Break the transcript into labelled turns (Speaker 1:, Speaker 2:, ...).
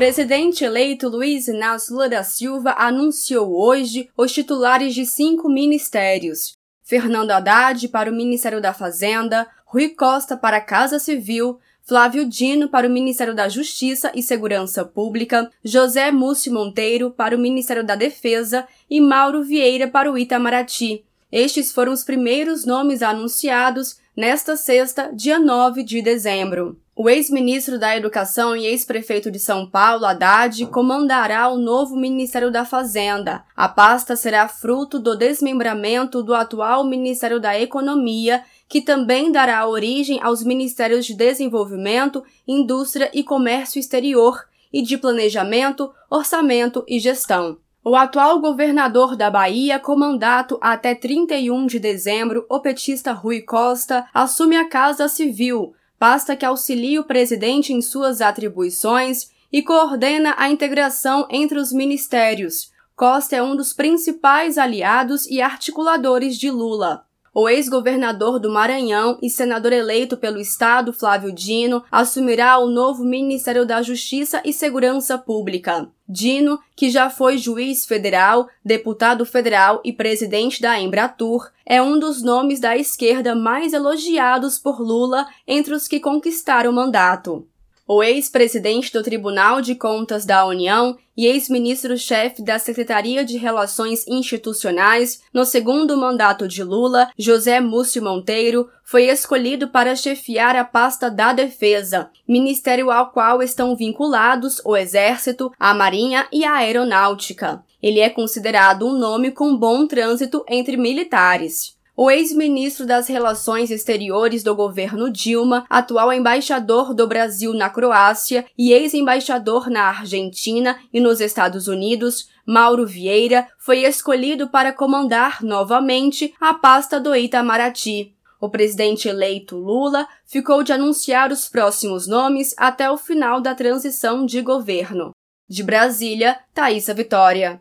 Speaker 1: presidente eleito Luiz Inácio Lula da Silva anunciou hoje os titulares de cinco ministérios. Fernando Haddad para o Ministério da Fazenda, Rui Costa para a Casa Civil, Flávio Dino para o Ministério da Justiça e Segurança Pública, José Múcio Monteiro para o Ministério da Defesa e Mauro Vieira para o Itamaraty. Estes foram os primeiros nomes anunciados nesta sexta, dia 9 de dezembro. O ex-ministro da Educação e ex-prefeito de São Paulo, Haddad, comandará o novo Ministério da Fazenda. A pasta será fruto do desmembramento do atual Ministério da Economia, que também dará origem aos Ministérios de Desenvolvimento, Indústria e Comércio Exterior e de Planejamento, Orçamento e Gestão. O atual governador da Bahia, com mandato até 31 de dezembro, o petista Rui Costa, assume a Casa Civil, pasta que auxilia o presidente em suas atribuições e coordena a integração entre os ministérios. Costa é um dos principais aliados e articuladores de Lula. O ex-governador do Maranhão e senador eleito pelo estado, Flávio Dino, assumirá o novo Ministério da Justiça e Segurança Pública. Dino, que já foi juiz federal, deputado federal e presidente da Embratur, é um dos nomes da esquerda mais elogiados por Lula entre os que conquistaram o mandato. O ex-presidente do Tribunal de Contas da União e ex-ministro-chefe da Secretaria de Relações Institucionais no segundo mandato de Lula, José Múcio Monteiro, foi escolhido para chefiar a pasta da Defesa, ministério ao qual estão vinculados o Exército, a Marinha e a Aeronáutica. Ele é considerado um nome com bom trânsito entre militares. O ex-ministro das Relações Exteriores do governo Dilma, atual embaixador do Brasil na Croácia e ex-embaixador na Argentina e nos Estados Unidos, Mauro Vieira, foi escolhido para comandar novamente a pasta do Itamaraty. O presidente eleito Lula ficou de anunciar os próximos nomes até o final da transição de governo. De Brasília, Thaisa Vitória.